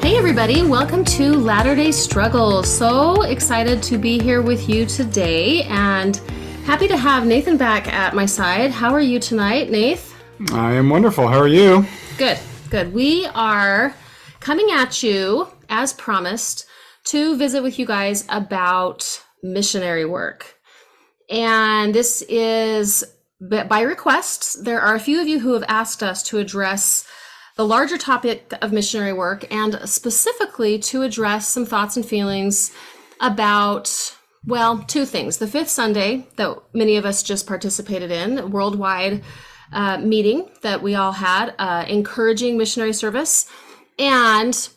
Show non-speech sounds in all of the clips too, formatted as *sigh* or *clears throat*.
Hey, everybody, welcome to Latter day Struggles. So excited to be here with you today and happy to have Nathan back at my side. How are you tonight, Nath? I am wonderful. How are you? Good, good. We are coming at you, as promised, to visit with you guys about missionary work. And this is by request. There are a few of you who have asked us to address the larger topic of missionary work and specifically to address some thoughts and feelings about well two things the fifth sunday that many of us just participated in worldwide uh, meeting that we all had uh, encouraging missionary service and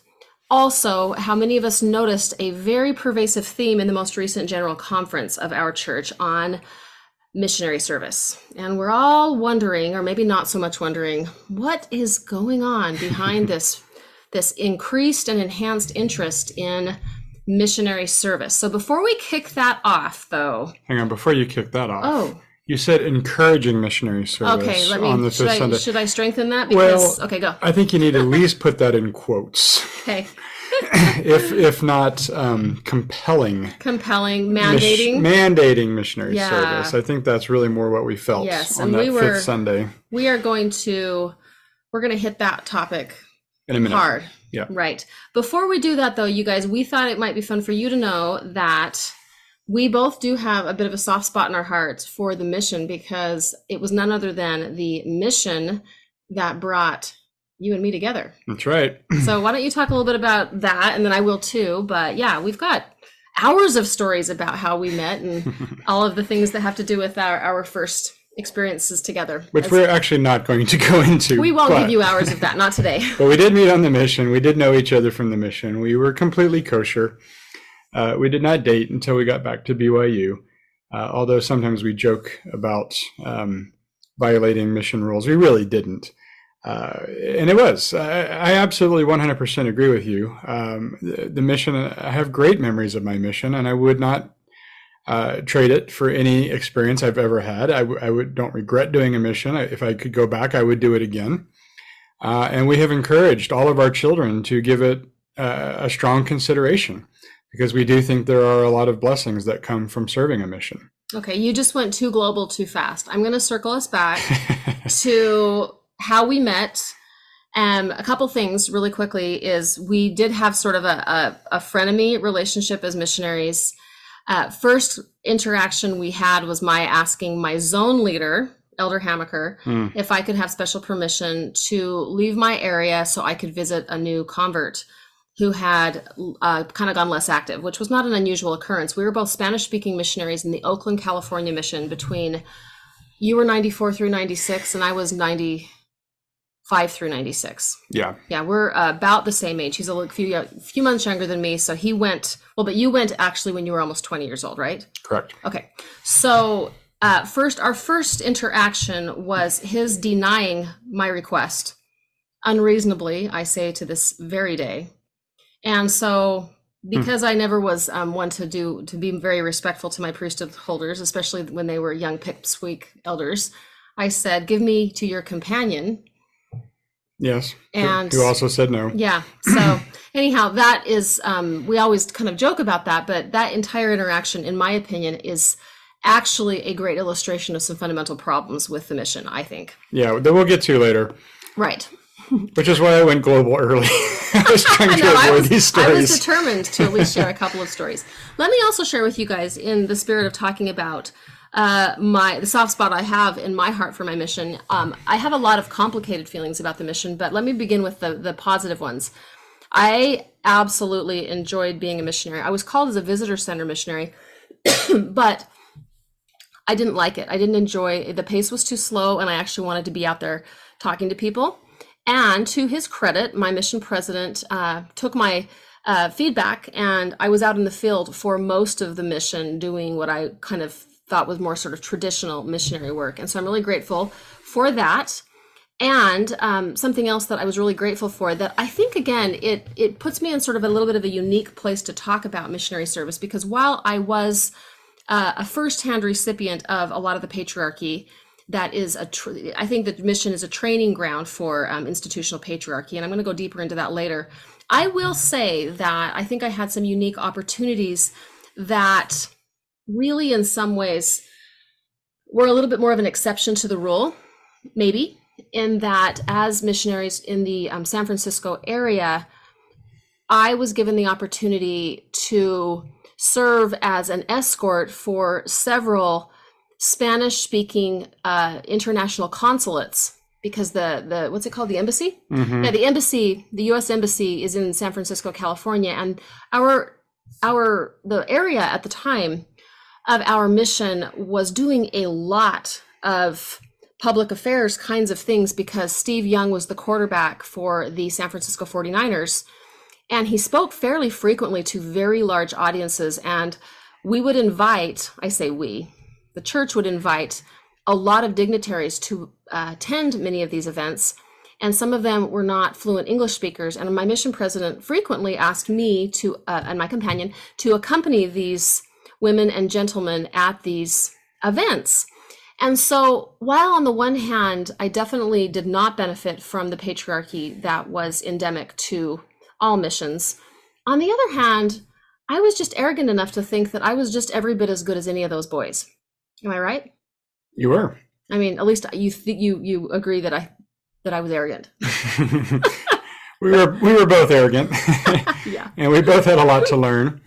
also how many of us noticed a very pervasive theme in the most recent general conference of our church on missionary service. And we're all wondering, or maybe not so much wondering, what is going on behind *laughs* this this increased and enhanced interest in missionary service. So before we kick that off though. Hang on, before you kick that off. Oh. You said encouraging missionary service okay, let me, on the should fifth I, Sunday. should I strengthen that? Because, well, okay, go. I think you need to at least put that in quotes, Okay. *laughs* if if not um, compelling. Compelling, mandating. mandating missionary Yeah. service. I think that's really more what we felt Yes, on and that we were- fifth Sunday. we are going to we're going to hit that topic In a minute. hard. Yeah. Right. Before we do that, though, you guys, we thought it might be fun for you to know that we both do have a bit of a soft spot in our hearts for the mission because it was none other than the mission that brought you and me together. That's right. *clears throat* So, why don't you talk a little bit about that? And then I will too. But yeah, we've got hours of stories about how we met and *laughs* all of the things that have to do with our, our first experiences together. Which As- we're actually not going to *laughs* go into. we won't but- give you hours of that, not today. *laughs* But we did meet on the mission. We did know each other from the mission. We were completely kosher. Uh, we did not date until we got back to BYU, uh, although sometimes we joke about um, violating mission rules. We really didn't. Uh, and it was. I, I absolutely 100% agree with you. Um, the, the mission, I have great memories of my mission, and I would not uh, trade it for any experience I've ever had. I, w- I would don't regret doing a mission. I, if I could go back, I would do it again. Uh, and we have encouraged all of our children to give it a strong consideration because we do think there are a lot of blessings that come from serving a mission. Okay, you just went too global too fast. I'm going to circle us back *laughs* to how we met. Um, a couple things really quickly is we did have sort of a, a, a frenemy relationship as missionaries. Uh, first interaction we had was my asking my zone leader, Elder Hamaker, Hmm. if I could have special permission to leave my area so I could visit a new convert who had uh, kind of gone less active, which was not an unusual occurrence. We were both Spanish speaking missionaries in the Oakland, California mission between you were 94 through 96 and I was 95 through 96. yeah. Yeah, we're uh, about the same age. He's a few few months younger than me, so he went well. But you went actually when you were almost 20 years old, right? Correct. Okay. So, uh, first, our first interaction was his denying my request unreasonably, I say to this very day. And so, because I never was um, one to do to be very respectful to my priesthood holders, especially when they were young pipsqueak elders, I said, "Give me to your companion." Yes. And- you also said no. Yeah. So *clears throat* anyhow, that is um, we always kind of joke about that, but that entire interaction, in my opinion, is actually a great illustration of some fundamental problems with the mission. I think. Yeah, that we'll get to later, Right. Which is why I went global early. *laughs* I was *laughs* trying to No, avoid was, these stories. I was determined to at least share a *laughs* couple of stories. Let me also share with you guys, in the spirit of talking about uh, my the soft spot I have in my heart for my mission. Um, I have a lot of complicated feelings about the mission, but let me begin with the the positive ones. I absolutely enjoyed being a missionary. I was called as a visitor center missionary, *clears throat* but I didn't like it. I didn't enjoy the pace was too slow, and I actually wanted to be out there talking to people. And to his credit, my mission president uh, took my uh, feedback, and I was out in the field for most of the mission doing what I kind of thought was more sort of traditional missionary work. And so I'm really grateful for that. And um, something else that I was really grateful for that I think again it it puts me in sort of a little bit of a unique place to talk about missionary service because while I was uh, a firsthand recipient of a lot of the patriarchy that is a tr- i think the mission is a training ground for um, institutional patriarchy and i'm going to go deeper into that later. I will say that i think i had some unique opportunities that really in some ways were a little bit more of an exception to the rule maybe in that as missionaries in the um, san francisco area i was given the opportunity to serve as an escort for several Spanish speaking uh, international consulates because the the what's it called the embassy Mhm. yeah the embassy the U.S. embassy is in San Francisco California and our our the area at the time of our mission was doing a lot of public affairs kinds of things because Steve Young was the quarterback for the San Francisco 49ers and he spoke fairly frequently to very large audiences and we would invite i say we the church would invite a lot of dignitaries to uh, attend many of these events and some of them were not fluent english speakers and my mission president frequently asked me to uh, and my companion to accompany these women and gentlemen at these events and so while on the one hand i definitely did not benefit from the patriarchy that was endemic to all missions. On the other hand, I was just arrogant enough to think that I was just every bit as good as any of those boys. Am I right? You were. I mean, at least you th- you you agree that I that I was arrogant. *laughs* *laughs* we were we were both arrogant, *laughs* yeah. and we both had a lot to learn.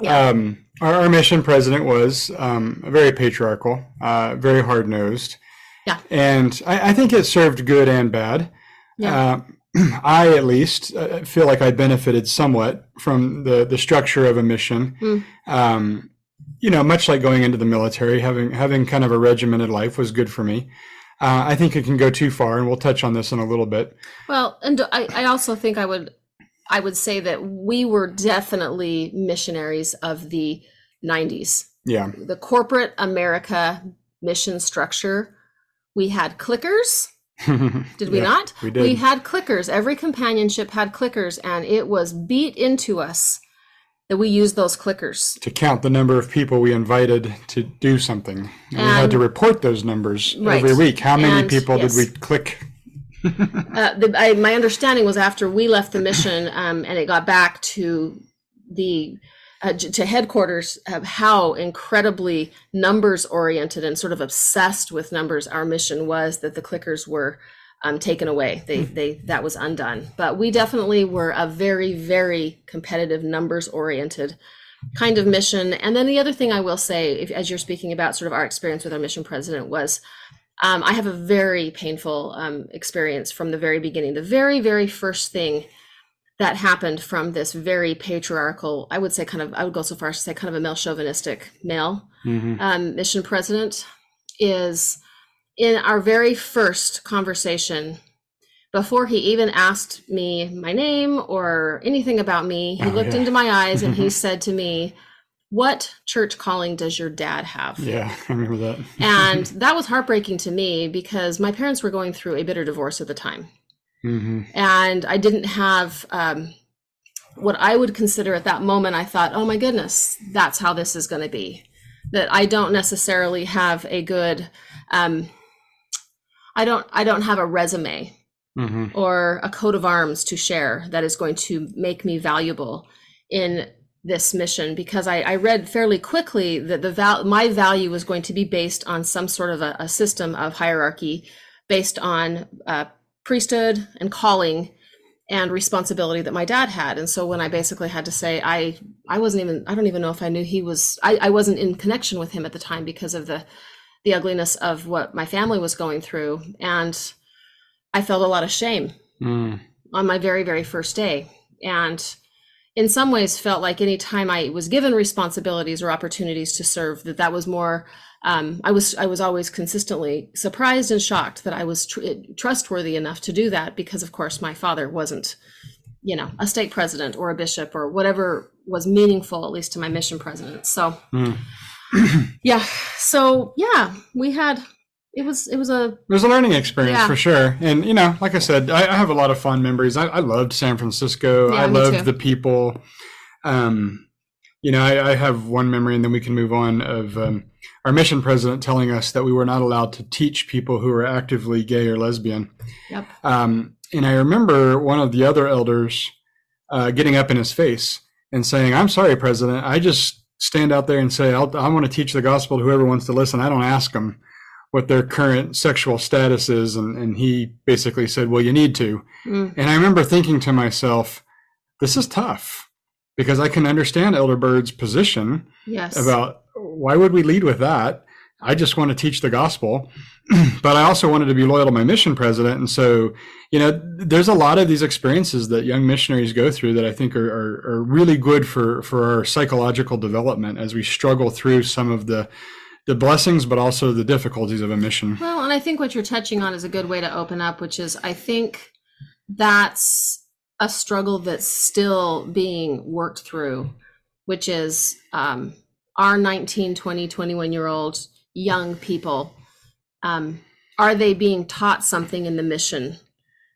Yeah. Um, our, our mission president was um, very patriarchal, uh, very hard nosed. Yeah. And I, I think it served good and bad. Yeah. Uh, *clears throat* I, at least, uh, feel like I benefited somewhat from the, the structure of a mission. Mm. Um, you know, much like going into the military, having having kind of a regimented life was good for me. Uh, I think it can go too far, and we'll touch on this in a little bit. Well, and I, I also think I would I would say that we were definitely missionaries of the 90s. Yeah. The corporate America mission structure. We had clickers. *laughs* Did we Yeah, not? we did. We had clickers. Every companionship had clickers, and it was beat into us that we used those clickers. to count the number of people we invited to do something. And we had to report those numbers Right. every week. How many And, people yes. did we click? *laughs* Uh, the, I, my understanding was after we left the mission *laughs* um, and it got back to the uh, j- to headquarters of how incredibly numbers oriented and sort of obsessed with numbers our mission was that the clickers were um, taken away they they that was undone but we definitely were a very very competitive numbers oriented kind of mission and then the other thing i will say if, as you're speaking about sort of our experience with our mission president was um, I have a very painful um, experience from the very beginning. The very, very first thing that happened from this very patriarchal, I would say, kind of, I would go so far as to say, kind of a male chauvinistic male Mhm. um, mission president is in our very first conversation. Before he even asked me my name or anything about me, he Oh, looked yeah. into my eyes and he *laughs* said to me, What church calling does your dad have? Yeah, I remember that. and *laughs* that was heartbreaking to me because my parents were going through a bitter divorce at the time hmm and i didn't have um, what i would consider at that moment i thought oh my goodness that's how this is going to be that i don't necessarily have a good um, i don't i don't have a resume hmm or a coat of arms to share that is going to make me valuable in this mission because I, I read fairly quickly that the val- my value was going to be based on some sort of a, a system of hierarchy based on uh, priesthood and calling and responsibility that my dad had. And so when i basically had to say i i wasn't even i don't even know if i knew he was i, I wasn't in connection with him at the time because of the the ugliness of what my family was going through and i felt a lot of shame Mm. on my very very first day and in some ways felt like any time i was given responsibilities or opportunities to serve that that was more um, i was i was always consistently surprised and shocked that i was tr- trustworthy enough to do that because of course my father wasn't you know a stake president or a bishop or whatever was meaningful at least to my mission president so Mm. Yeah so yeah we had it was it was a It was a learning experience Yeah. for sure. And, you know, like I said, I, I have a lot of fond memories. I, I loved San Francisco. Yeah, I loved too. the people. Um, you know, I, I, have one memory, and then we can move on of um, our mission president telling us that we were not allowed to teach people who were actively gay or lesbian. Yep. Um, and I remember one of the other elders uh, getting up in his face and saying, "I'm sorry, President. I just stand out there and say i want to teach the gospel to whoever wants to listen. I don't ask them." what their current sexual status is and, and he basically said well you need to mm. and i remember thinking to myself this is tough because i can understand elder bird's position yes. about why would we lead with that i just want to teach the gospel *clears throat* but i also wanted to be loyal to my mission president and so you know there's a lot of these experiences that young missionaries go through that i think are, are, are really good for for our psychological development as we struggle through some of the the blessings, but also the difficulties of a mission. Well, and I think what you're touching on is a good way to open up, which is I think that's a struggle that's still being worked through, which is um, our 19, 20, 21 year old young people. Um, are they being taught something in the mission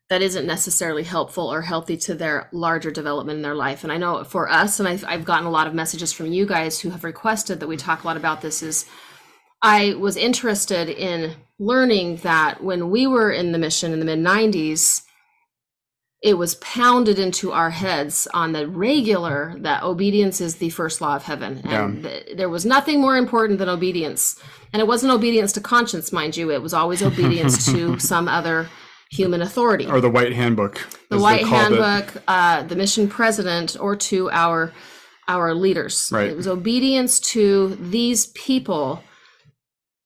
that isn't necessarily helpful or healthy to their larger development in their life. And I know for us, and I've, I've gotten a lot of messages from you guys who have requested that we talk a lot about this, is I was interested in learning that when we were in the mission in the mid 90s, it was pounded into our heads on the regular that obedience is the first law of heaven. And yeah. th- there was nothing more important than obedience. And it wasn't obedience to conscience, mind you, it was always obedience *laughs* to some other human authority. Or the White Handbook. The White Handbook, uh, the mission president, or to our our leaders. Right. It was obedience to these people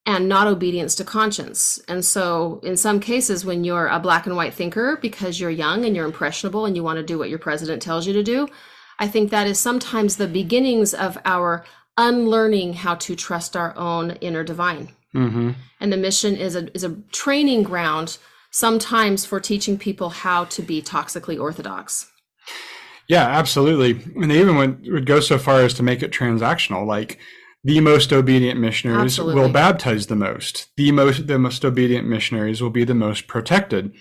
and not obedience to conscience. And so, in some cases, when you're a black and white thinker because you're young and you're impressionable and you want to do what your president tells you to do, I think that is sometimes the beginnings of our unlearning how to trust our own inner divine. Mm-hmm. And the mission is a is a training ground sometimes for teaching people how to be toxically orthodox. Yeah, absolutely. And they even went, would go so far as to make it transactional. Like the most obedient missionaries Absolutely. will baptize the most. The most the most obedient missionaries will be the most protected.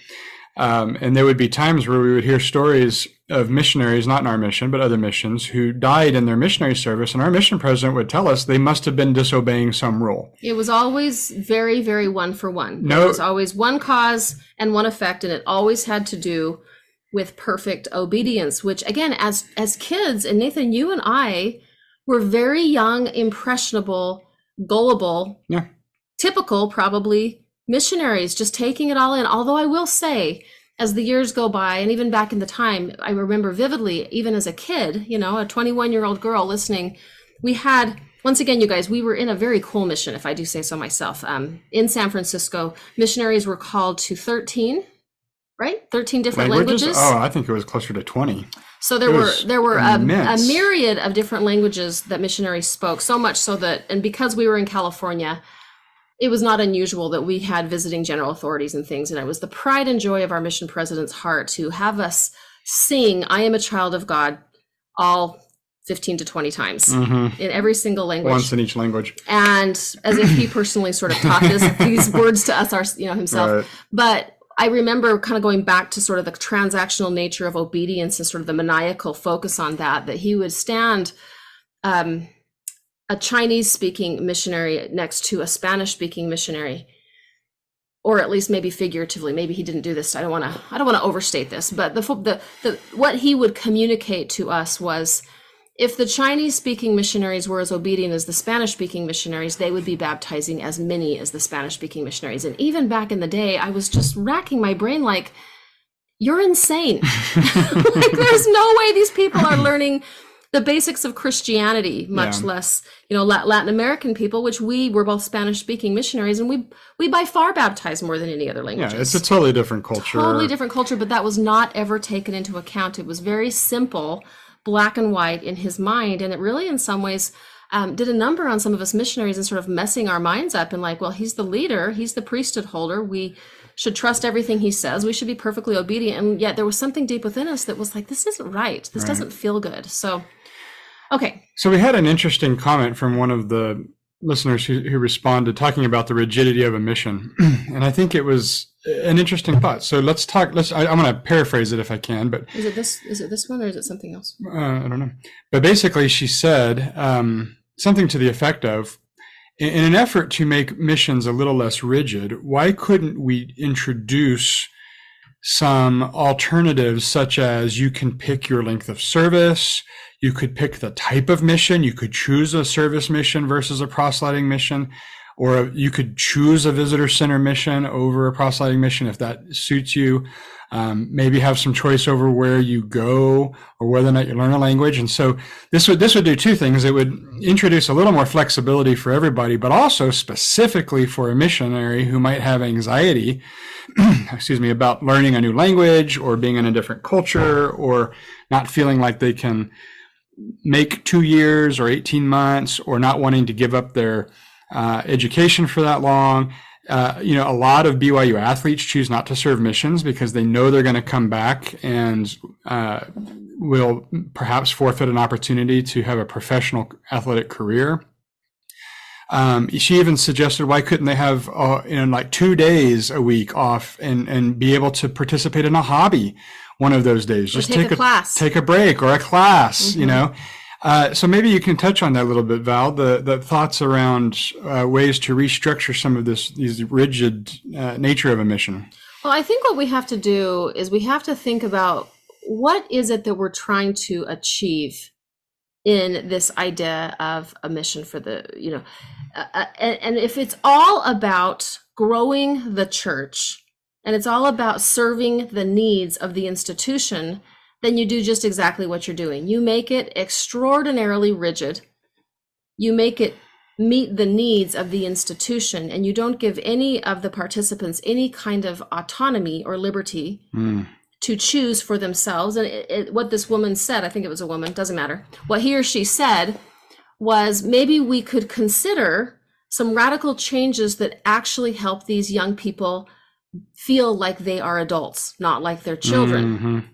Um, and there would be times where we would hear stories of missionaries, not in our mission, but other missions, who died in their missionary service, and our mission president would tell us they must have been disobeying some rule. It was always very, very one for one. No, it was always one cause and one effect, and it always had to do with perfect obedience. Which, again, as as kids, and Nathan, you and I were very young, impressionable, gullible, yeah. typical probably missionaries, just taking it all in. Although I will say, as the years go by, and even back in the time, I remember vividly, even as a kid, you know, a 21 year old girl listening, we had once again, you guys, we were in a very cool mission, if I do say so myself. Um, in San Francisco, missionaries were called to 13, right? 13 different languages. languages. Oh, I think it was closer to 20. So there were there were a, a, myriad of different languages that missionaries spoke. So much so that, and because we were in California, it was not unusual that we had visiting general authorities and things. And it was the pride and joy of our mission president's heart to have us sing "I am a child of God" all 15 to 20 times mm-hmm. in every single language once in each language and as if he personally sort of taught this *laughs* these words to us our you know himself right. but I remember kind of going back to sort of the transactional nature of obedience and sort of the maniacal focus on that, that he would stand um, a Chinese speaking missionary next to a Spanish speaking missionary, or at least maybe figuratively. Maybe he didn't do this. I don't want to. I don't want to overstate this, but the, the the what he would communicate to us was if the Chinese speaking missionaries were as obedient as the Spanish speaking missionaries, they would be baptizing as many as the Spanish speaking missionaries. And even back in the day, I was just racking my brain like, you're insane. *laughs* *laughs* like, there's no way these people are learning the basics of Christianity, much yeah. less, you know, Latin American people, which we were both Spanish speaking missionaries, and we we by far baptize more than any other language. Yeah, it's a totally different culture. Totally different culture, but that was not ever taken into account. It was very simple black and white in his mind. And it really, in some ways, um, did a number on some of us missionaries and sort of messing our minds up and like, well, he's the leader, he's the priesthood holder. We should trust everything he says. We should be perfectly obedient. And yet there was something deep within us that was like, this isn't right. This right. doesn't feel good. So, okay. So we had an interesting comment from one of the listeners who, who responded talking about the rigidity of a mission. *clears throat* and I think it was an interesting thought. So let's talk. Let's. I, I'm going to paraphrase it if I can, but Is it this? Is it this one or is it something else? uh, I don't know. But basically, she said um, something to the effect of, in, in an effort to make missions a little less rigid, why couldn't we introduce some alternatives, such as you can pick your length of service, you could pick the type of mission, you could choose a service mission versus a proselyting mission, or you could choose a visitor center mission over a proselyting mission if that suits you. Um, maybe have some choice over where you go or whether or not you learn a language. And so this would this would do two things. It would introduce a little more flexibility for everybody, but also specifically for a missionary who might have anxiety, *clears throat* excuse me, about learning a new language or being in a different culture or not feeling like they can make two years or 18 months or not wanting to give up their uh, education for that long. Uh, you know, a lot of BYU athletes choose not to serve missions because they know they're going to come back and uh, will perhaps forfeit an opportunity to have a professional athletic career. Um, she even suggested why couldn't they have uh, you know like two days a week off and and be able to participate in a hobby one of those days Or take a class. take a break or a class you Mhm. know uh, so maybe you can touch on that a little bit val the the thoughts around uh, ways to restructure some of this these rigid uh, nature of a mission Well, I think what we have to do is we have to think about what is it that we're trying to achieve in this idea of a mission for the, you know, uh, uh, and, and if it's all about growing the church and it's all about serving the needs of the institution, then you do just exactly what you're doing. You make it extraordinarily rigid. You make it meet the needs of the institution and you don't give any of the participants any kind of autonomy or liberty Mm. to choose for themselves and it, it, what this woman said i think it was a woman doesn't matter what he or she said was maybe we could consider some radical changes that actually help these young people feel like they are adults not like they're children Mhm.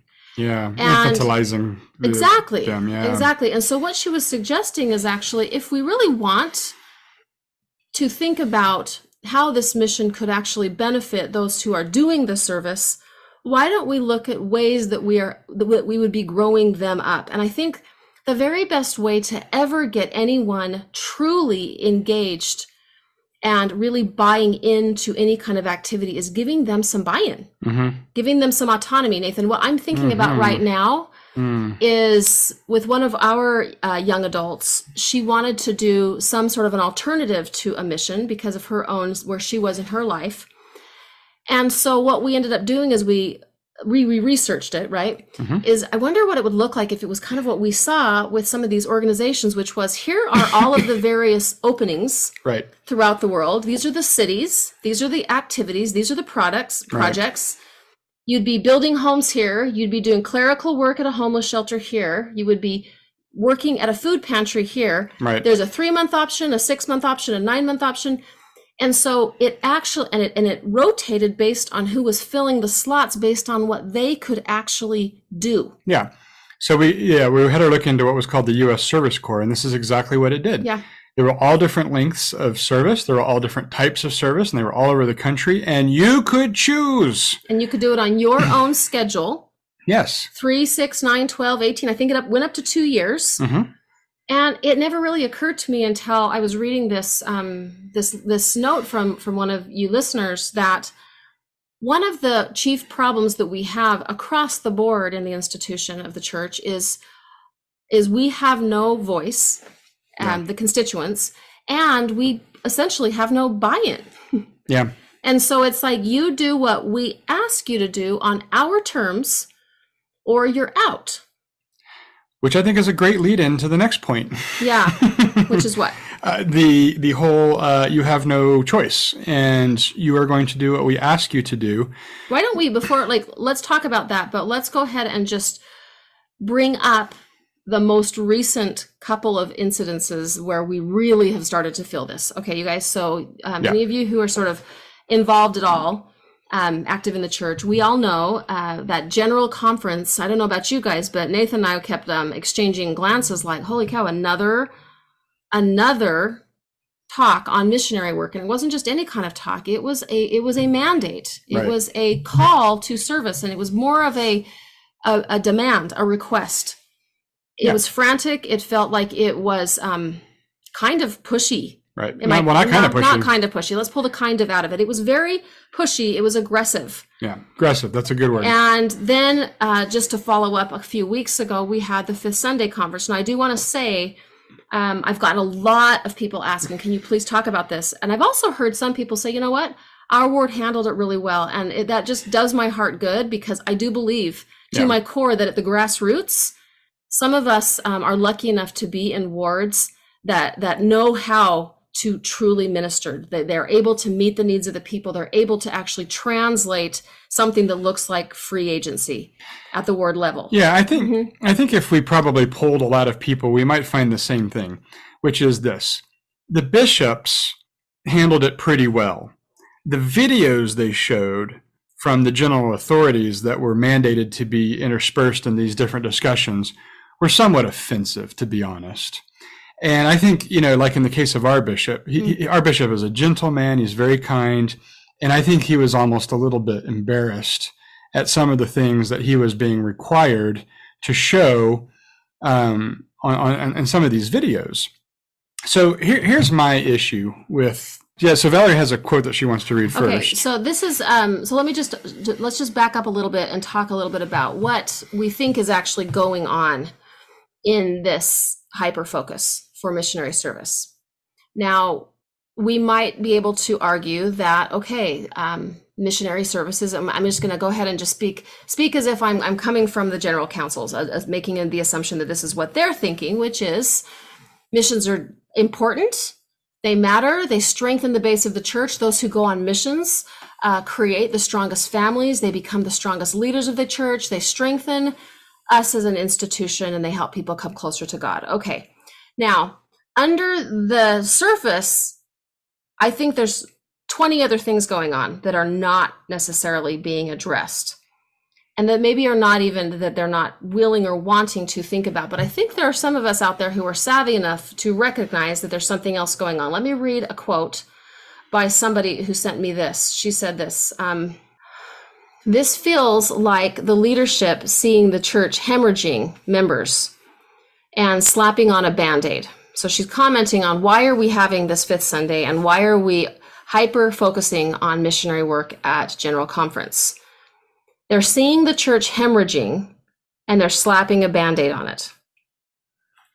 Yeah And- infantilizing Exactly. them, yeah. Exactly. And so what she was suggesting is actually if we really want to think about how this mission could actually benefit those who are doing the service, why don't we look at ways that we are that we would be growing them up? And I think the very best way to ever get anyone truly engaged and really buying into any kind of activity is giving them some buy-in, Mhm. giving them some autonomy. Nathan, what I'm thinking about Mhm. right now Mm. is with one of our uh, young adults she wanted to do some sort of an alternative to a mission because of her own where she was in her life and so what we ended up doing is we we, we researched it right Mhm. is i wonder what it would look like if it was kind of what we saw with some of these organizations which was here are all of the *laughs* various openings right throughout the world. These are the cities, these are the activities, these are the products, Right. projects. You'd be building homes here, you'd be doing clerical work at a homeless shelter here, you would be working at a food pantry here. right There's a 3-month option, a 6-month option, a 9-month option. And so it actually and it and it rotated based on who was filling the slots based on what they could actually do. Yeah. So we yeah we had to look into what was called the U.S. Service Corps, and this is exactly what it did. Yeah. They were all different lengths of service. There were all different types of service, and they were all over the country. And you could choose. And you could do it on your *clears throat* own schedule. Yes. 3, 6, 9, 12, 18. I think it up, went up to 2 years. hmm And it never really occurred to me until I was reading this um, this this note from from one of you listeners that one of the chief problems that we have across the board in the institution of the church is is we have no voice, um, Yeah. the constituents, and we essentially have no buy-in. *laughs* Yeah. And so it's like you do what we ask you to do on our terms, or you're out. Which I think is a great lead in to the next point. Yeah, *laughs* which is what. Uh, the the whole uh, you have no choice, and you are going to do what we ask you to do. Why don't we before like let's talk about that, but let's go ahead and just bring up the most recent couple of incidences where we really have started to feel this. Okay, you guys. So um, Yeah. any of you who are sort of involved at all, um, active in the church, we all know uh, that general conference. I don't know about you guys, but Nathan and I kept um, exchanging glances, like, "Holy cow! Another, another." talk on missionary work and it wasn't just any kind of talk it was a it was a mandate it Right. was a call to service and it was more of a a, a demand a request it Yeah. was frantic it felt like it was um kind of pushy Right. Am Not- I- well, not kind of pushy. not kind of pushy let's pull the kind of out of it it was very pushy it was aggressive yeah. Aggressive. That's a good word. and then, uh, just to follow up, a few weeks ago, we had the Fifth Sunday conference. And I do want to say, um, I've gotten a lot of people asking, can you please talk about this? And I've also heard some people say, you know what? Our ward handled it really well. And it, that just does my heart good because I do believe to Yeah. my core that at the grassroots, some of us um, are lucky enough to be in wards that, that know how to truly minister. They, they're able to meet the needs of the people. They're able to actually translate something that looks like free agency at the ward level. Yeah, I think Mhm. I think if we probably polled a lot of people, we might find the same thing, which is this: the bishops handled it pretty well. The videos they showed from the general authorities that were mandated to be interspersed in these different discussions were somewhat offensive, to be honest. And I think, you know, like in the case of our bishop, he, he- our bishop is a gentleman. He's very kind. And I think he was almost a little bit embarrassed at some of the things that he was being required to show um, on, on, on some of these videos. So here, here's my issue with yeah. So Valerie has a quote that she wants to read first. Okay, so this is um so let me just let's just back up a little bit and talk a little bit about what we think is actually going on in this hyper focus for missionary service. Now, we might be able to argue that okay, um, missionary services. I'm, I'm just going to go ahead and just speak speak as if I'm I'm coming from the general councils, uh, making the assumption that this is what they're thinking, which is missions are important. They matter. They strengthen the base of the church. Those who go on missions uh, create the strongest families. They become the strongest leaders of the church. They strengthen us as an institution and they help people come closer to God. Okay. Now, under the surface, I think there's 20 other things going on that are not necessarily being addressed and that maybe are not even that they're not willing or wanting to think about. But I think there are some of us out there who are savvy enough to recognize that there's something else going on. Let me read a quote by somebody who sent me this. She said this. Um, this feels like the leadership seeing the church hemorrhaging members and slapping on a band-aid. So she's commenting on why are we having this fifth Sunday and why are we hyper focusing on missionary work at General Conference. They're seeing the church hemorrhaging and they're slapping a band-aid on it.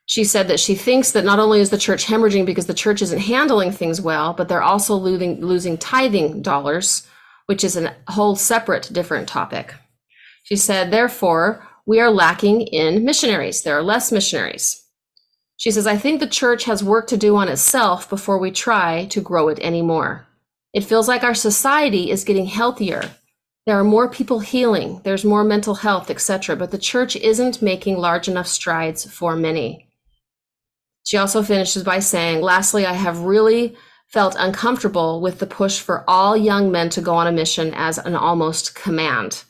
She said that she thinks that not only is the church hemorrhaging because the church isn't handling things well, but they're also losing losing tithing dollars, which is a whole separate different topic. She said, therefore, we are lacking in missionaries. There are less missionaries. She says, I think the church has work to do on itself before we try to grow it anymore. It feels like our society is getting healthier. There are more people healing, there's more mental health, etc., but the church isn't making large enough strides for many. She also finishes by saying, Lastly, I have really felt uncomfortable with the push for all young men to go on a mission as an almost command.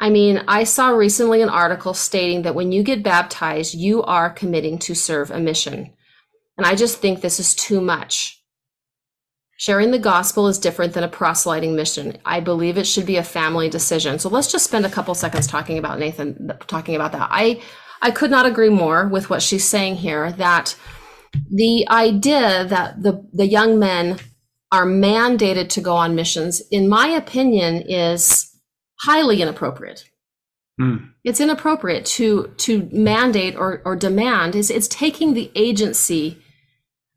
I mean, I saw recently an article stating that when you get baptized, you are committing to serve a mission. And I just think this is too much. Sharing the gospel is different than a proselyting mission. I believe it should be a family decision. So let's just spend a couple seconds talking about Nathan, talking about that. I, I could not agree more with what she's saying here that the idea that the, the young men are mandated to go on missions, in my opinion, is highly inappropriate. Hmm. It's inappropriate to to mandate or, or demand is it's taking the agency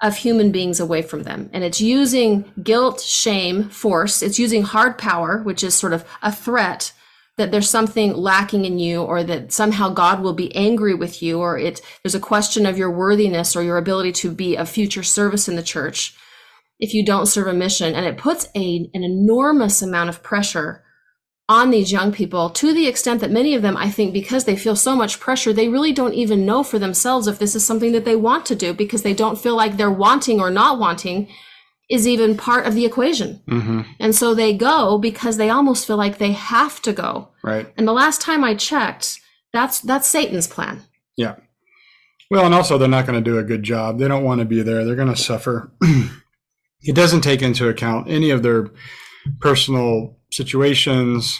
of human beings away from them. And it's using guilt, shame, force. It's using hard power, which is sort of a threat that there's something lacking in you or that somehow God will be angry with you or it there's a question of your worthiness or your ability to be of future service in the church if you don't serve a mission. And it puts a, an enormous amount of pressure on these young people to the extent that many of them, I think, because they feel so much pressure, they really don't even know for themselves if this is something that they want to do because they don't feel like they're wanting or not wanting is even part of the equation. hmm And so they go because they almost feel like they have to go. Right. And the last time I checked, that's that's Satan's plan. Yeah. Well, and also they're not going to do a good job. They don't want to be there. They're going to suffer. *clears throat* it doesn't take into account any of their personal situations.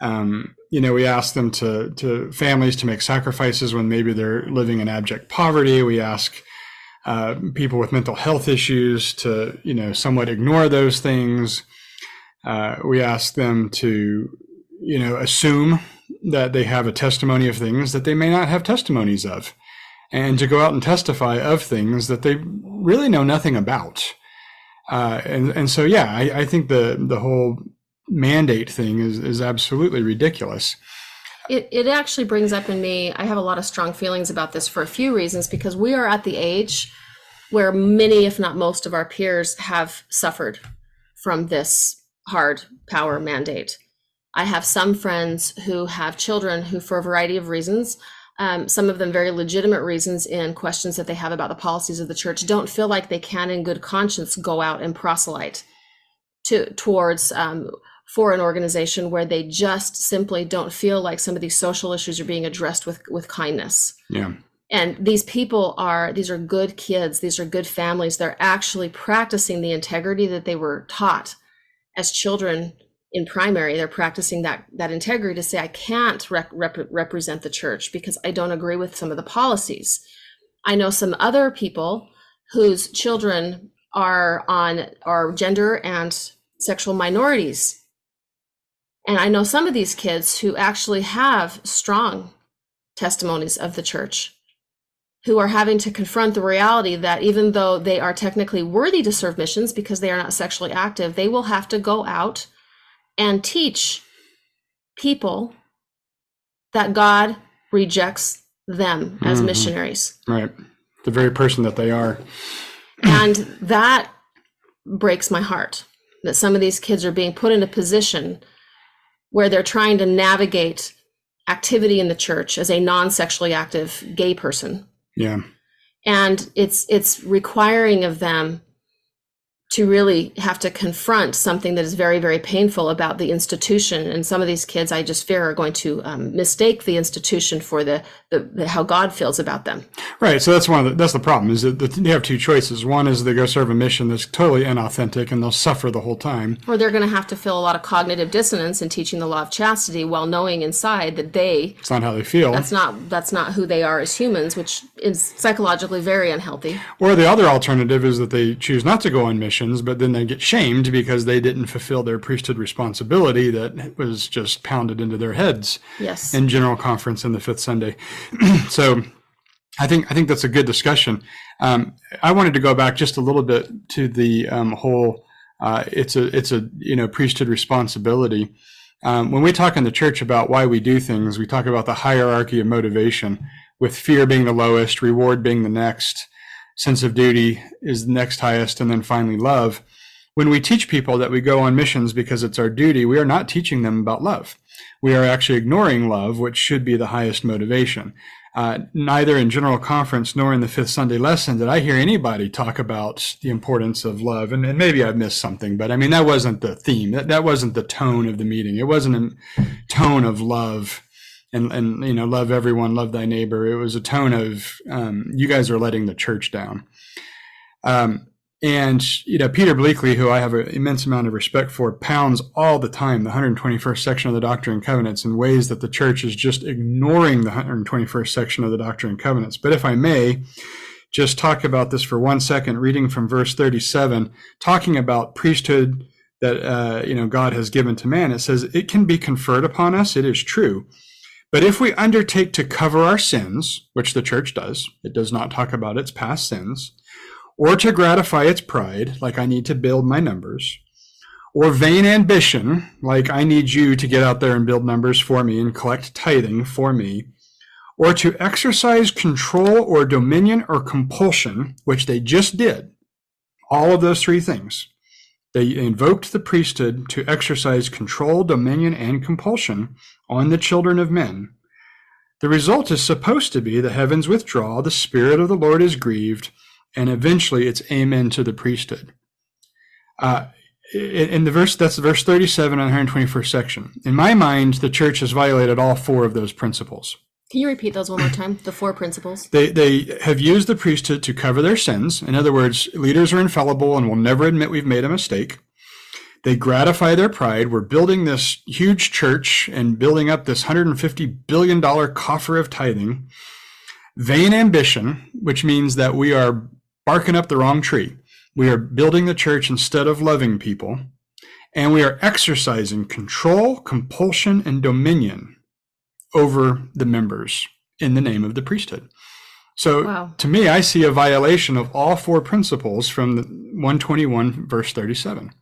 Um, you know, we ask them to to families to make sacrifices when maybe they're living in abject poverty. We ask uh, people with mental health issues to you know somewhat ignore those things. Uh, we ask them to you know assume that they have a testimony of things that they may not have testimonies of, and to go out and testify of things that they really know nothing about. Uh, and and so yeah, I, I think the the whole mandate thing is is absolutely ridiculous. It, it actually brings up in me, I have a lot of strong feelings about this for a few reasons because we are at the age where many, if not most, of our peers have suffered from this hard power mandate. I have some friends who have children who, for a variety of reasons, um, some of them very legitimate reasons in questions that they have about the policies of the church, don't feel like they can, in good conscience, go out and proselyte to towards um, for an organization where they just simply don't feel like some of these social issues are being addressed with with kindness. Yeah. And these people are these are good kids, these are good families. They're actually practicing the integrity that they were taught as children in primary. They're practicing that that integrity to say I can't rep- rep- represent the church because I don't agree with some of the policies. I know some other people whose children are on are gender and sexual minorities and I know some of these kids who actually have strong testimonies of the church who are having to confront the reality that even though they are technically worthy to serve missions because they are not sexually active, they will have to go out and teach people that God rejects them as mm-hmm. missionaries. Right. The very person that they are. and that breaks my heart that some of these kids are being put in a position where they're trying to navigate activity in the church as a non-sexually active gay person. Yeah. And it's it's requiring of them to really have to confront something that is very very painful about the institution. And some of these kids i just fear are going to um, mistake the institution for the, the, the, how god feels about them. Right. So that's one of the that's the problem is that you have two choices. One is they go serve a mission that's totally inauthentic and they'll suffer the whole time. Or they're going to have to feel a lot of cognitive dissonance in teaching the law of chastity while knowing inside that they it's not how they feel. That's not that's not who they are as humans which is psychologically very unhealthy. Or the other alternative is that they choose not to go on mission but then they get shamed because they didn't fulfill their priesthood responsibility that was just pounded into their heads yes. in general conference in the fifth Sunday. *clears throat* so I think I think that's a good discussion. Um, I wanted to go back just a little bit to the um, whole. Uh, it's a it's a you know priesthood responsibility. Um, when we talk in the church about why we do things, we talk about the hierarchy of motivation, with fear being the lowest, reward being the next, sense of duty is the next highest, and then finally love. When we teach people that we go on missions because it's our duty, we are not teaching them about love. We are actually ignoring love, which should be the highest motivation. Uh, neither in general conference nor in the fifth Sunday lesson did I hear anybody talk about the importance of love. And, and, maybe I missed something, but I mean, that wasn't the theme. That, that wasn't the tone of the meeting. It wasn't a tone of love and and you know love everyone love thy neighbor. It was a tone of um, you guys are letting the church down. Um, and you know peter bleakley who i have an immense amount of respect for pounds all the time the 121st section of the doctrine and covenants in ways that the church is just ignoring the 121st section of the doctrine and covenants. But if i may just talk about this for one second reading from verse 37 talking about priesthood that uh, you know god has given to man. It says it can be conferred upon us. It is true but if we undertake to cover our sins, which the church does, it does not talk about its past sins, or to gratify its pride, like I need to build my numbers, or vain ambition, like I need you to get out there and build numbers for me and collect tithing for me, or to exercise control or dominion or compulsion, which they just did, all of those three things. They invoked the priesthood to exercise control, dominion, and compulsion on the children of men. The result is supposed to be the heavens withdraw, the Spirit of the Lord is grieved, and eventually it's amen to the priesthood. Uh, in the verse, that's verse 37 on the 121st section. In my mind, the church has violated all four of those principles. Can you repeat those one more time? The four principles. They, they have used the priesthood to cover their sins. In other words, leaders are infallible and will never admit we've made a mistake. They gratify their pride. We're building this huge church and building up this $150 billion coffer of tithing. Vain ambition, which means that we are barking up the wrong tree. We are building the church instead of loving people. And we are exercising control, compulsion, and dominion over the members in the name of the priesthood. So Wow. to me, I see a violation of all four principles from the 121 verse 37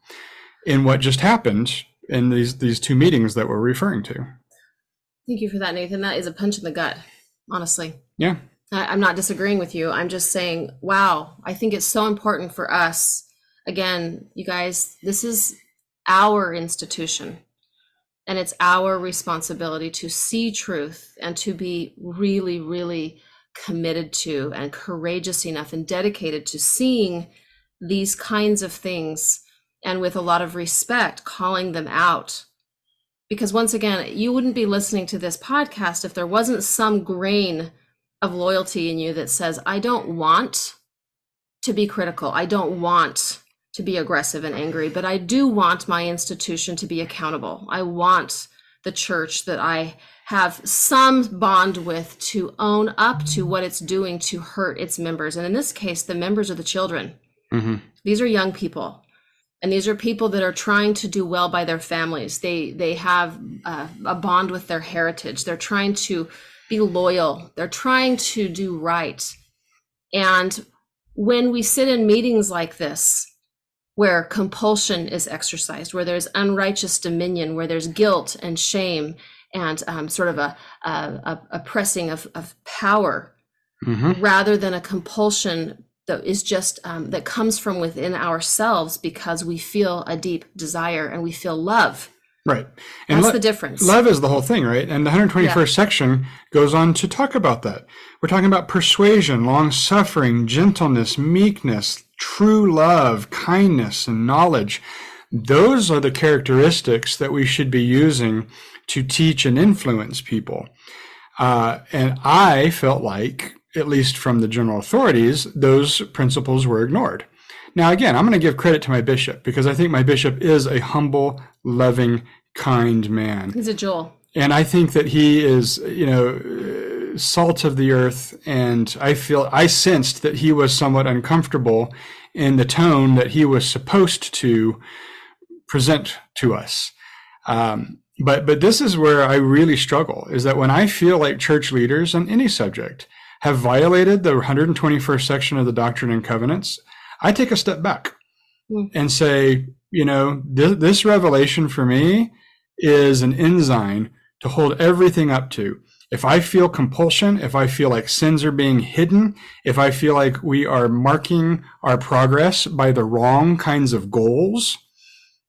in what just happened in these these two meetings that we're referring to. Thank you for that, Nathan. That is a punch in the gut, honestly. Yeah. I, I'm not disagreeing with you. I'm just saying, wow, I think it's so important for us. Again, you guys, this is our institution. And it's our responsibility to see truth and to be really, really committed to and courageous enough and dedicated to seeing these kinds of things and with a lot of respect calling them out. Because once again, you wouldn't be listening to this podcast if there wasn't some grain of loyalty in you that says, I don't want to be critical. I don't want to be aggressive and angry, but I do want my institution to be accountable. I want the church that I have some bond with to own up to what it's doing to hurt its members. And in this case, the members are the children. Mm-hmm. These are young people. And these are people that are trying to do well by their families. They they have uh, a bond with their heritage. They're trying to be loyal. They're trying to do right. And when we sit in meetings like this, where compulsion is exercised, where there's unrighteous dominion, where there's guilt and shame, and um, sort of a, a, a, a pressing of, of power, Mm-hmm. rather than a compulsion that is just um, that comes from within ourselves because we feel a deep desire and we feel love. Right. And That's lo- the difference. love is the whole thing, right? And the 121st Yeah. section goes on to talk about that. We're talking about persuasion, long suffering, gentleness, meekness, true love, kindness, and knowledge. Those are the characteristics that we should be using to teach and influence people. Uh, and I felt like, at least from the general authorities, those principles were ignored. Now, again, I'm going to give credit to my bishop because I think my bishop is a humble, loving, kind man. He's a jewel. And I think that he is, you know, uh, salt of the earth. And I feel, I sensed that he was somewhat uncomfortable in the tone that he was supposed to present to us. Um, but but this is where I really struggle is that when I feel like church leaders on any subject have violated the 121st section of the Doctrine and Covenants, I take a step back Hmm. and say, you know, th- this revelation for me is an ensign to hold everything up to. If I feel compulsion, if I feel like sins are being hidden, if I feel like we are marking our progress by the wrong kinds of goals,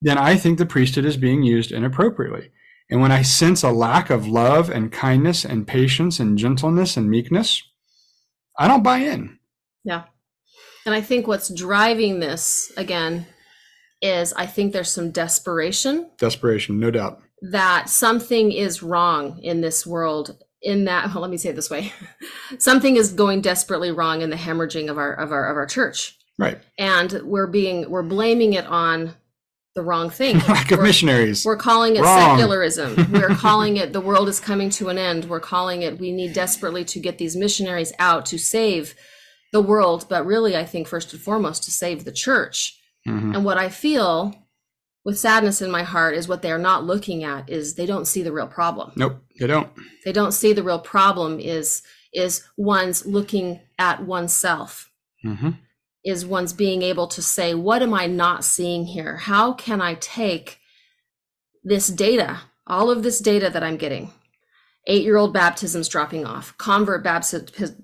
then I think the priesthood is being used inappropriately. And when I sense a lack of love and kindness and patience and gentleness and meekness, I don't buy in. Yeah. And I think what's driving this again is I think there's some desperation Desperation, no doubt. that something is wrong in this world in that *laughs* well, let me say it this way *laughs* something is going desperately wrong in the hemorrhaging of our of our of our church Right. and we're being we're blaming it on the wrong thing *laughs* Lack of We're- missionaries. We're calling it Wrong. secularism. We're calling it the world is coming to an end. We're calling it we need desperately to get these missionaries out to save the world, but really, I think first and foremost to save the church. Mhm. And what I feel with sadness in my heart is what they are not looking at is they don't see the real problem. Nope, they don't. They don't see the real problem is is one's looking at oneself hmm is one's being able to say, what am I not seeing here? How can I take this data, all of this data that I'm getting? Eight year old baptisms dropping off, convert bapti-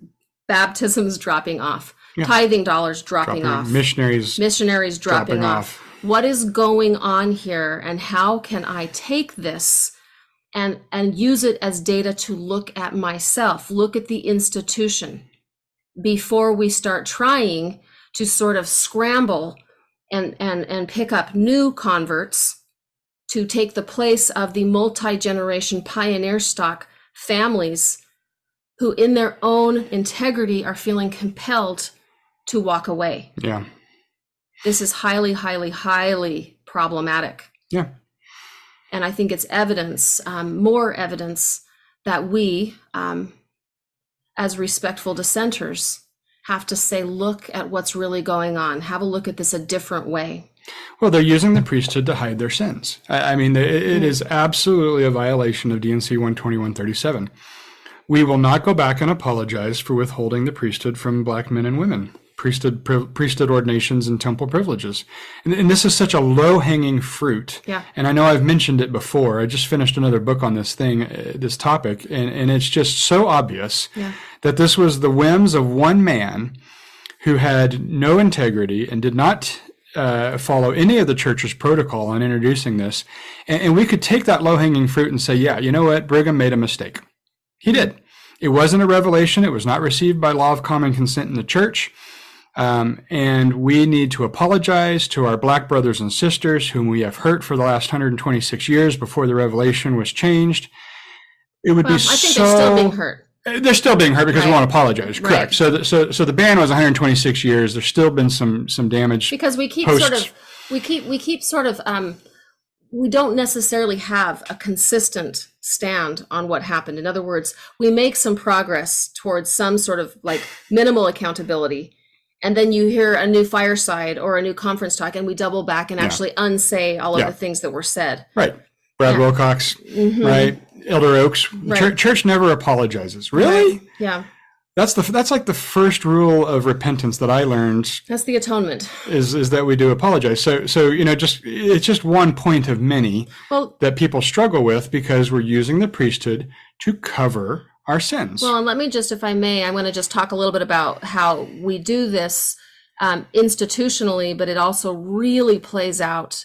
baptisms dropping off, Yeah. tithing dollars dropping, Dropping off, missionaries missionaries dropping, dropping off. What is going on here, and how can I take this? And, and use it as data to look at myself, look at the institution before we start trying to sort of scramble and and and pick up new converts to take the place of the multi-generation pioneer stock families who, in their own integrity, are feeling compelled to walk away. Yeah. This is highly, highly, highly problematic. Yeah. And I think it's evidence, um, more evidence, that we, um, as respectful dissenters, have to say, look at what's really going on. Have a look at this a different way. Well, they're using the priesthood to hide their sins. I, I mean, it, it is absolutely a violation of D&C 12137. We will not go back and apologize for withholding the priesthood from black men and women, priesthood pri- priesthood ordinations and temple privileges. And, and this is such a low hanging fruit. Yeah. And I know I've mentioned it before. I just finished another book on this thing, uh, this topic, and, and it's just so obvious Yeah. that this was the whims of one man who had no integrity and did not uh, follow any of the church's protocol on introducing this. And, and we could take that low hanging fruit and say, yeah, you know what? Brigham made a mistake. He did. It wasn't a revelation. It was not received by law of common consent in the church. Um, and we need to apologize to our black brothers and sisters whom we have hurt for the last 126 years before the revelation was changed. It would Well, I be think so they're still being hurt. uh, They're still being hurt because we Right. won't apologize. Correct. Right. So, the, so, so the ban was 126 years. There's still been some some damage. because we keep sort of we keep we keep sort of um we don't necessarily have a consistent stand on what happened in other words we make some progress towards some sort of like minimal accountability and then you hear a new fireside or a new conference talk and we double back and Yeah. actually unsay all Yeah. of the things that were said Right. Brad Yeah. Wilcox. Mhm. Right. Elder Oaks. Right. Church, church never apologizes. Really? yeah That's the that's like the first rule of repentance that I learned that's the atonement is is that we do apologize. So so you know just it's just one point of many well that people struggle with because we're using the priesthood to cover our sins. Well, and let me just, if I may, I'm going to just talk a little bit about how we do this um, institutionally, but it also really plays out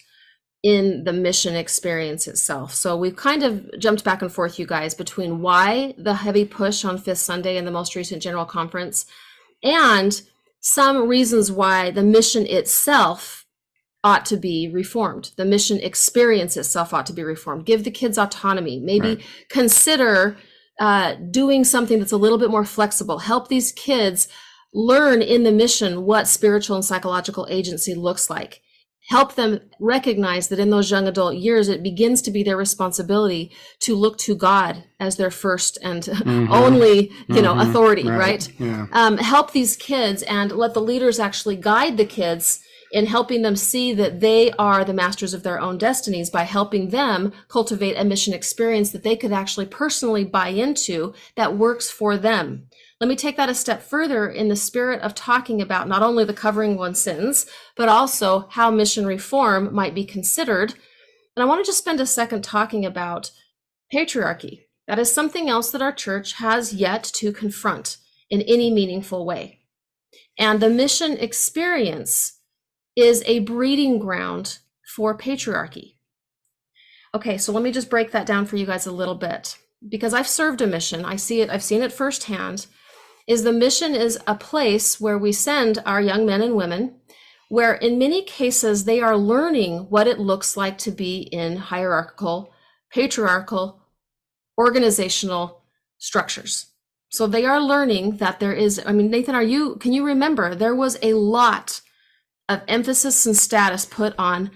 in the mission experience itself. So we've kind of jumped back and forth, you guys, between why the heavy push on Fifth Sunday in the most recent General Conference and some reasons why the mission itself ought to be reformed. The mission experience itself ought to be reformed. Give the kids autonomy. Maybe Right. consider uh, doing something that's a little bit more flexible. Help these kids learn in the mission what spiritual and psychological agency looks like. Help them recognize that in those young adult years, it begins to be their responsibility to look to God as their first and Mhm. only, you know, Mhm. authority, right? Yeah. um, help these kids and let the leaders actually guide the kids in helping them see that they are the masters of their own destinies by helping them cultivate a mission experience that they could actually personally buy into that works for them. Let me take that a step further in the spirit of talking about not only the covering one's sins, but also how mission reform might be considered. And I want to just spend a second talking about patriarchy. That is something else that our church has yet to confront in any meaningful way. And the mission experience is a breeding ground for patriarchy. Okay, so let me just break that down for you guys a little bit because I've served a mission. I see it, I've seen it firsthand. Is the mission is a place where we send our young men and women where in many cases they are learning what it looks like to be in hierarchical, patriarchal, organizational structures. So they are learning that there is, I mean, Nathan, are you, can you remember there was a lot of emphasis and status put on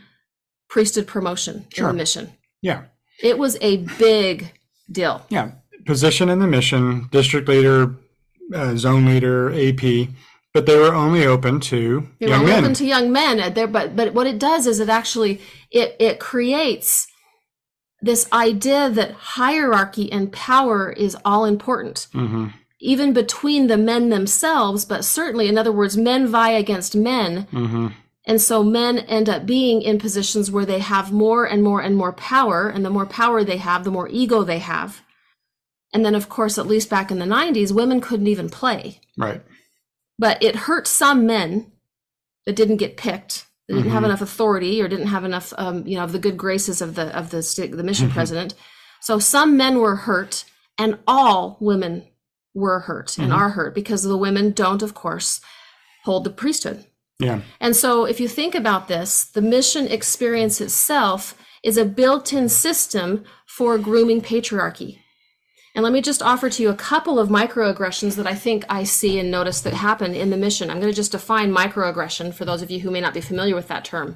priesthood promotion in Sure. the mission? Yeah. It was a big deal. Yeah. Position in the mission, district leader, uh, zone leader, AP, but they were only open to They young only men. open to young men uh, there, but but what it does is it actually it it creates this idea that hierarchy and power is all important. hmm even between the men themselves, but certainly, in other words, men vie against men. hmm And so men end up being in positions where they have more and more and more power. And the more power they have, the more ego they have. And then, of course, at least back in the 90s, women couldn't even play. Right. But it hurt some men that didn't get picked. They didn't have Mhm. enough authority or didn't have enough, um, you know, of the good graces of the of the the mission Mhm. president. So some men were hurt, and all women were hurt and Mhm. are hurt because the women don't, of course, hold the priesthood. Yeah. And so, if you think about this, the mission experience itself is a built in system for grooming patriarchy. And let me just offer to you a couple of microaggressions that I think I see and notice that happen in the mission. I'm going to just define microaggression for those of you who may not be familiar with that term.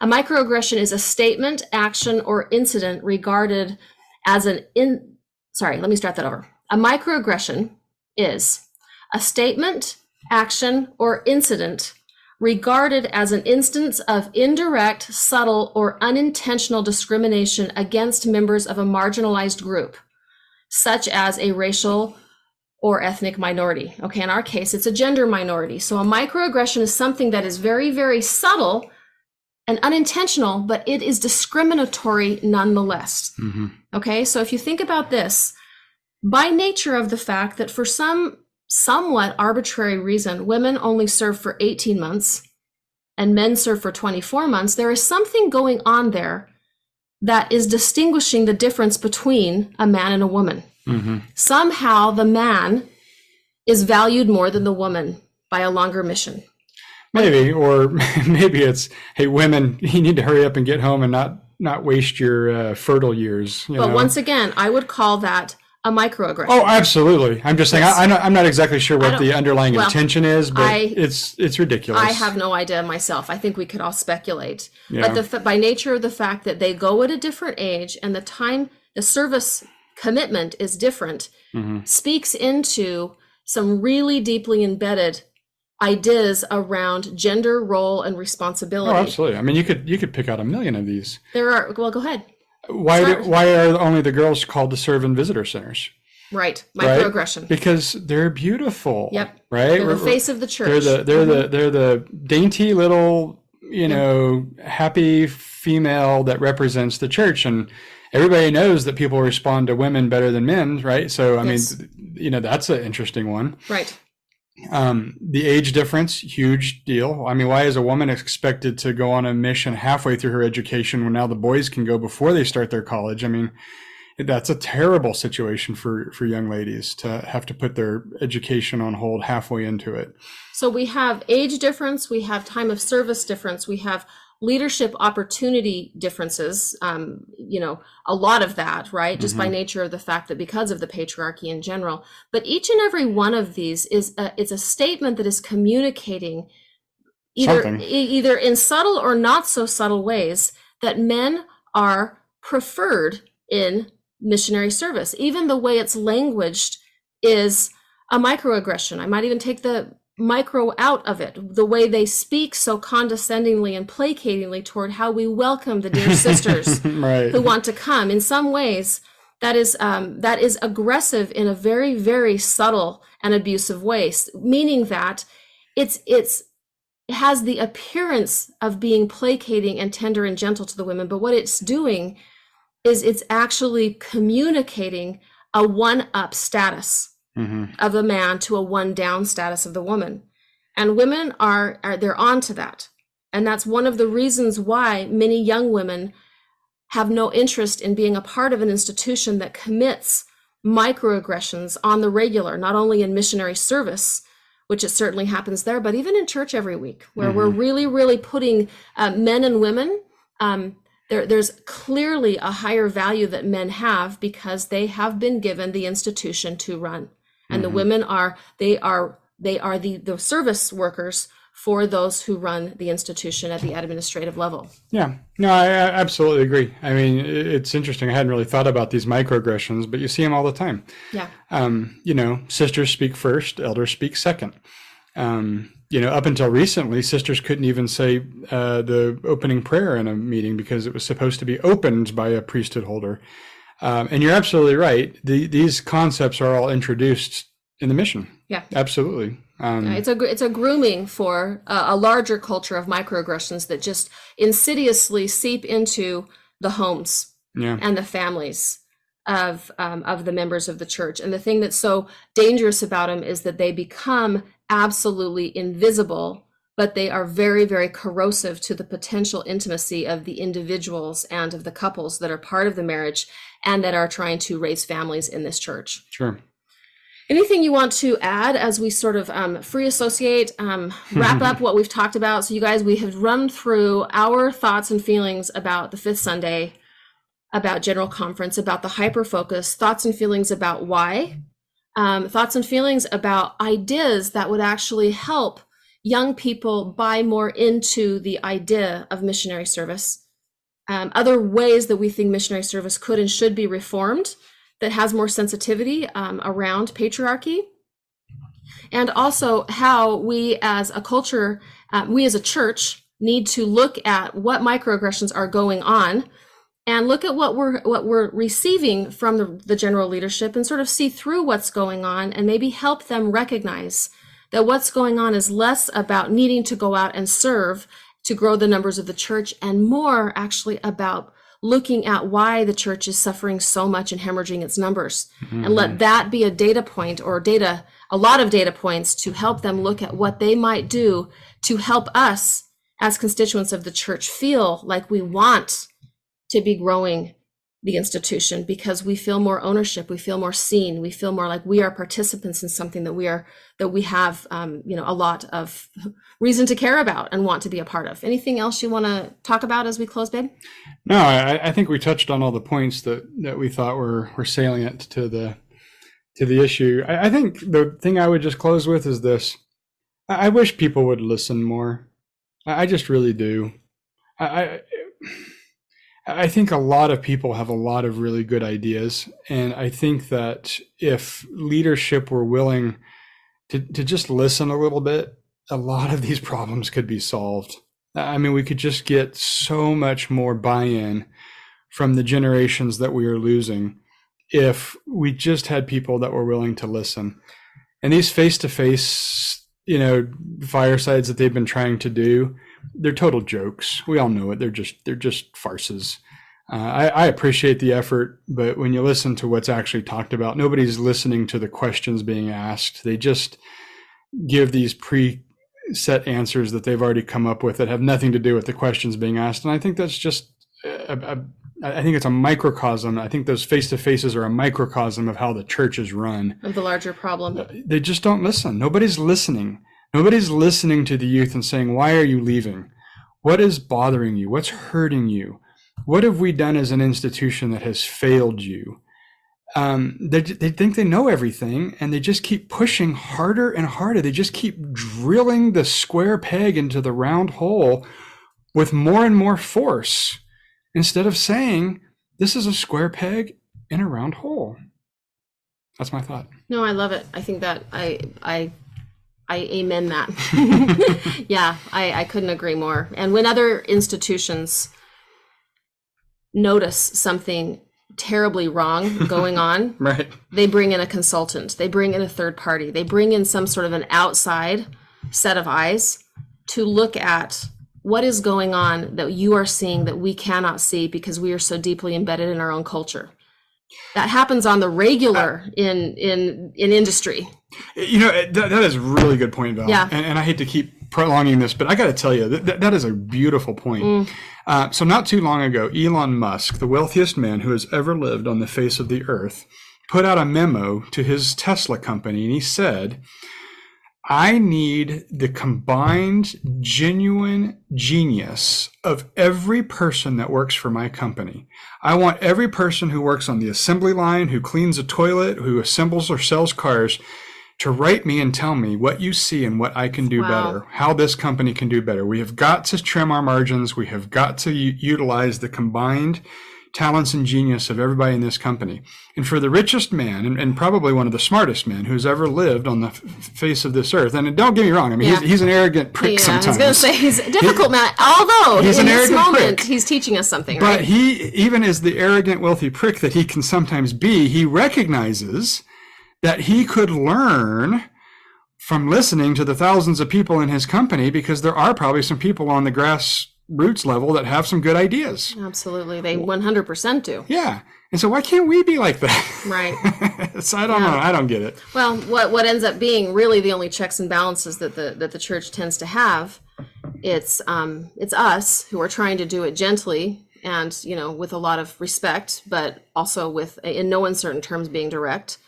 A microaggression is a statement, action, or incident regarded as an in sorry, let me start that over. A microaggression is a statement, action, or incident regarded as an instance of indirect, subtle, or unintentional discrimination against members of a marginalized group, such as a racial or ethnic minority. Okay, in our case, it's a gender minority. So a microaggression is something that is very, very subtle and unintentional, but it is discriminatory nonetheless. Mm-hmm. Okay, so if you think about this, by nature of the fact that for some somewhat arbitrary reason, women only serve for 18 months and men serve for 24 months, there is something going on there that is distinguishing the difference between a man and a woman. Mm-hmm. Somehow the man is valued more than the woman by a longer mission. Maybe, or *laughs* maybe it's, hey, women, *laughs* you need to hurry up and get home and not not waste your uh, fertile years. You But know? once again, I would call that a microaggression. Oh, absolutely. I'm just saying. I, I'm, not, I'm not exactly sure what the underlying well, intention is, but I- it's it's ridiculous. I have no idea myself. I think we could all speculate. Yeah. But the, by nature of the fact that they go at a different age and the time, the service commitment is different, Mhm. speaks into some really deeply embedded ideas around gender role and responsibility. Oh, absolutely. I mean, you could you could pick out a million of these. there are, well, go ahead. Why do, why are only the girls called to serve in visitor centers? Right. Right? Microaggression. Because they're beautiful. Yep. Right. They're the face of the church. They're the they're Mhm. the they're the dainty little you know happy female that represents the church and everybody knows that people respond to women better than men right so i Yes. mean you know that's an interesting one Right. Um, the age difference huge deal. I mean why is a woman expected to go on a mission halfway through her education when now the boys can go before they start their college? I mean that's a terrible situation for for young ladies to have to put their education on hold halfway into it. So we have age difference, we have time of service difference, we have leadership opportunity differences. Um, you know, a lot of that, right? Just by Mhm. nature of the fact that because of the patriarchy in general. But each and every one of these is a, it's a statement that is communicating either Something. either in subtle or not so subtle ways that men are preferred in missionary service. Even the way it's languaged is a microaggression. I might even take the micro out of it. The way they speak so condescendingly and placatingly toward how we welcome the dear *laughs* sisters right who want to come. In some ways, that is um, that is aggressive in a very very subtle and abusive way, meaning that it's it's it has the appearance of being placating and tender and gentle to the women, but what it's doing is it's actually communicating a one up status hmm of the man to a one down status of the woman. And women are, are they're on to that. And that's one of the reasons why many young women have no interest in being a part of an institution that commits microaggressions on the regular, not only in missionary service, which it certainly happens there, but even in church every week, where we're really, really putting uh, men and women. Um, there, there's clearly a higher value that men have because they have been given the institution to run and the Mhm. women are they are they are the the service workers for those who run the institution at the administrative level Yeah, no, I, I absolutely agree. I mean, it's interesting. I hadn't really thought about these microaggressions, but you see them all the time. yeah Um, you know, sisters speak first, elders speak second. Um, you know, up until recently, sisters couldn't even say uh, the opening prayer in a meeting because it was supposed to be opened by a priesthood holder. Um, and you're absolutely right. The, these concepts are all introduced in the mission. Yeah. absolutely. Um, Yeah, it's a it's a grooming for a, a larger culture of microaggressions that just insidiously seep into the homes yeah, and the families of um, of the members of the church. And the thing that's so dangerous about them is that they become absolutely invisible, but they are very very corrosive to the potential intimacy of the individuals and of the couples that are part of the marriage and that are trying to raise families in this church. sure. Anything you want to add as we sort of um, free associate, um, wrap up *laughs* what we've talked about? So, you guys, we have run through our thoughts and feelings about the fifth Sunday. about general conference, about the hyper focus, thoughts and feelings about why, um, thoughts and feelings about ideas that would actually help young people buy more into the idea of missionary service. Um, other ways that we think missionary service could and should be reformed that has more sensitivity um, around patriarchy. And also how we as a culture, uh, we as a church need to look at what microaggressions are going on and look at what we're what we're receiving from the, the general leadership and sort of see through what's going on and maybe help them recognize that what's going on is less about needing to go out and serve to grow the numbers of the church and more actually about looking at why the church is suffering so much and hemorrhaging its numbers mm-hmm. and let that be a data point or data a lot of data points to help them look at what they might do to help us as constituents of the church feel like we want to be growing the institution because we feel more ownership we feel more seen we feel more like we are participants in something that we are that we have um, you know a lot of *laughs* reason to care about and want to be a part of. Anything else you want to talk about as we close babe? No I, I think we touched on all the points that that we thought were were salient to the to the issue. I, I think the thing i would just close with is this. I, I wish people would listen more. I, I just really do. I I think a lot of people have a lot of really good ideas. And I think that if leadership were willing to, to just listen a little bit, a lot of these problems could be solved. I mean, we could just get so much more buy in from the generations that we are losing if we just had people that were willing to listen. And these face to face, you know, firesides that they've been trying to do, they're total jokes. We all know it. They're just they're just farces. Uh, I, I, appreciate the effort, but when you listen to what's actually talked about, nobody's listening to the questions being asked. They just give these pre-set answers that they've already come up with that have nothing to do with the questions being asked. And I think that's just a, a, I think it's a microcosm. I think those face to faces are a microcosm of how the church is run. Of the larger problem. They just don't listen. Nobody's listening. Nobody's listening to the youth and saying, why are you leaving? What is bothering you? What's hurting you? What have we done as an institution that has failed you? Um, they, they think they know everything and they just keep pushing harder and harder. They just keep drilling the square peg into the round hole with more and more force instead of saying, this is a square peg in a round hole. That's my thought. No, I love it. I think that I, I I amen that. *laughs* *laughs* yeah, I, I couldn't agree more. And when other institutions notice something terribly wrong *laughs* going on, right. they bring in a consultant, they bring in a third party, they bring in some sort of an outside set of eyes to look at what is going on that you are seeing that we cannot see because we are so deeply embedded in our own culture that happens on the regular uh, in in in industry you know that, that is a really good point val yeah. and, and i hate to keep prolonging this but i got to tell you that, that is a beautiful point mm. uh, so not too long ago elon musk the wealthiest man who has ever lived on the face of the earth put out a memo to his tesla company and he said I need the combined genuine genius of every person that works for my company. I want every person who works on the assembly line, who cleans a toilet, who assembles or sells cars to write me and tell me what you see and what I can do wow. better, how this company can do better. We have got to trim our margins. We have got to u- utilize the combined talents and genius of everybody in this company. And for the richest man, and, and probably one of the smartest men who's ever lived on the f- face of this earth, and don't get me wrong, I mean, yeah. he's, he's, an arrogant prick yeah, sometimes. I was going to say, he's a difficult man, although he's in an this moment, prick. he's teaching us something, But he, even as the arrogant, wealthy prick that he can sometimes be, he recognizes that he could learn from listening to the thousands of people in his company because there are probably some people on the grassroots level that have some good ideas. Absolutely. They 100% do. Yeah. And so why can't we be like that? Right. *laughs* so I don't yeah. know. I don't get it. Well, what what ends up being really the only checks and balances that the that the church tends to have, it's um it's us who are trying to do it gently and, you know, with a lot of respect, but also with in no uncertain terms being direct,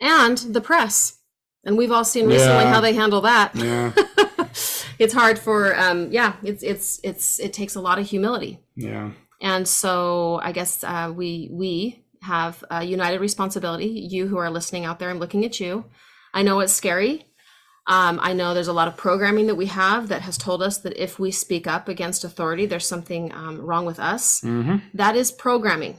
and the press. And we've all seen recently yeah. how they handle that. Yeah. *laughs* it's hard for um yeah it's it's it's it takes a lot of humility yeah And so I guess uh, we we have a united responsibility. You who are listening out there, I'm looking at you. I know it's scary. Um, I know there's a lot of programming that we have that has told us that if we speak up against authority, there's something um, wrong with us. Mm-hmm. That is programming.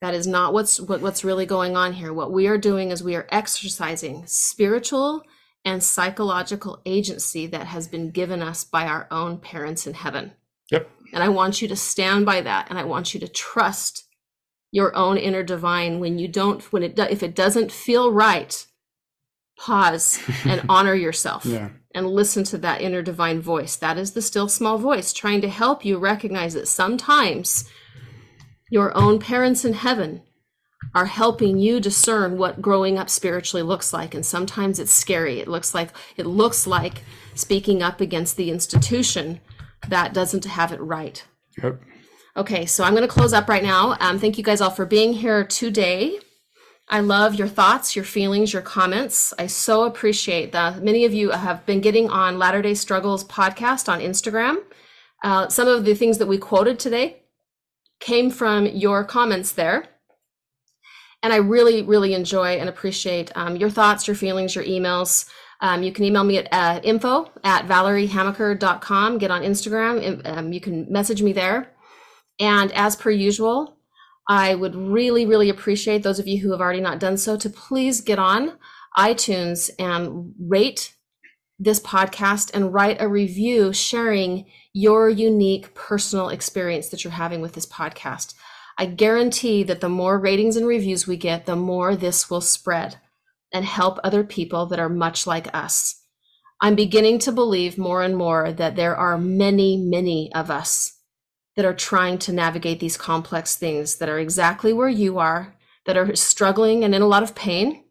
That is not what's what, what's really going on here. What we are doing is we are exercising spiritual and psychological agency that has been given us by our own parents in heaven. Yep. And I want you to stand by that and I want you to trust your own inner divine when you don't when it if it doesn't feel right pause and *laughs* honor yourself Yeah. and listen to that inner divine voice that is the still small voice trying to help you recognize that sometimes your own parents in heaven are helping you discern what growing up spiritually looks like and sometimes it's scary it looks like it looks like speaking up against the institution that doesn't have it right Yep. Okay, so I'm going to close up right now. Um, thank you guys all for being here today. I love your thoughts, your feelings, your comments. I so appreciate that. Many of you have been getting on Latter day Struggles podcast on Instagram. Uh, some of the things that we quoted today came from your comments there. And I really, really enjoy and appreciate um, your thoughts, your feelings, your emails. Um, you can email me at uh, info at valeriehamaker.com. Get on Instagram. Um, you can message me there. And as per usual, I would really, really appreciate those of you who have already not done so to please get on iTunes and rate this podcast and write a review sharing your unique personal experience that you're having with this podcast. I guarantee that the more ratings and reviews we get, the more this will spread and help other people that are much like us. I'm beginning to believe more and more that there are many, many of us that are trying to navigate these complex things that are exactly where you are, that are struggling and in a lot of pain,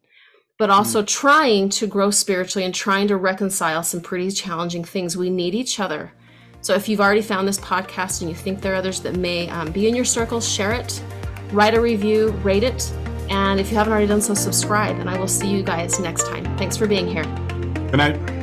but also trying to grow spiritually and trying to reconcile some pretty challenging things. We need each other. So if you've already found this podcast and you think there are others that may um, be in your circle, share it, write a review, rate it, and if you haven't already done so, subscribe. And I will see you guys next time. Thanks for being here. Good night.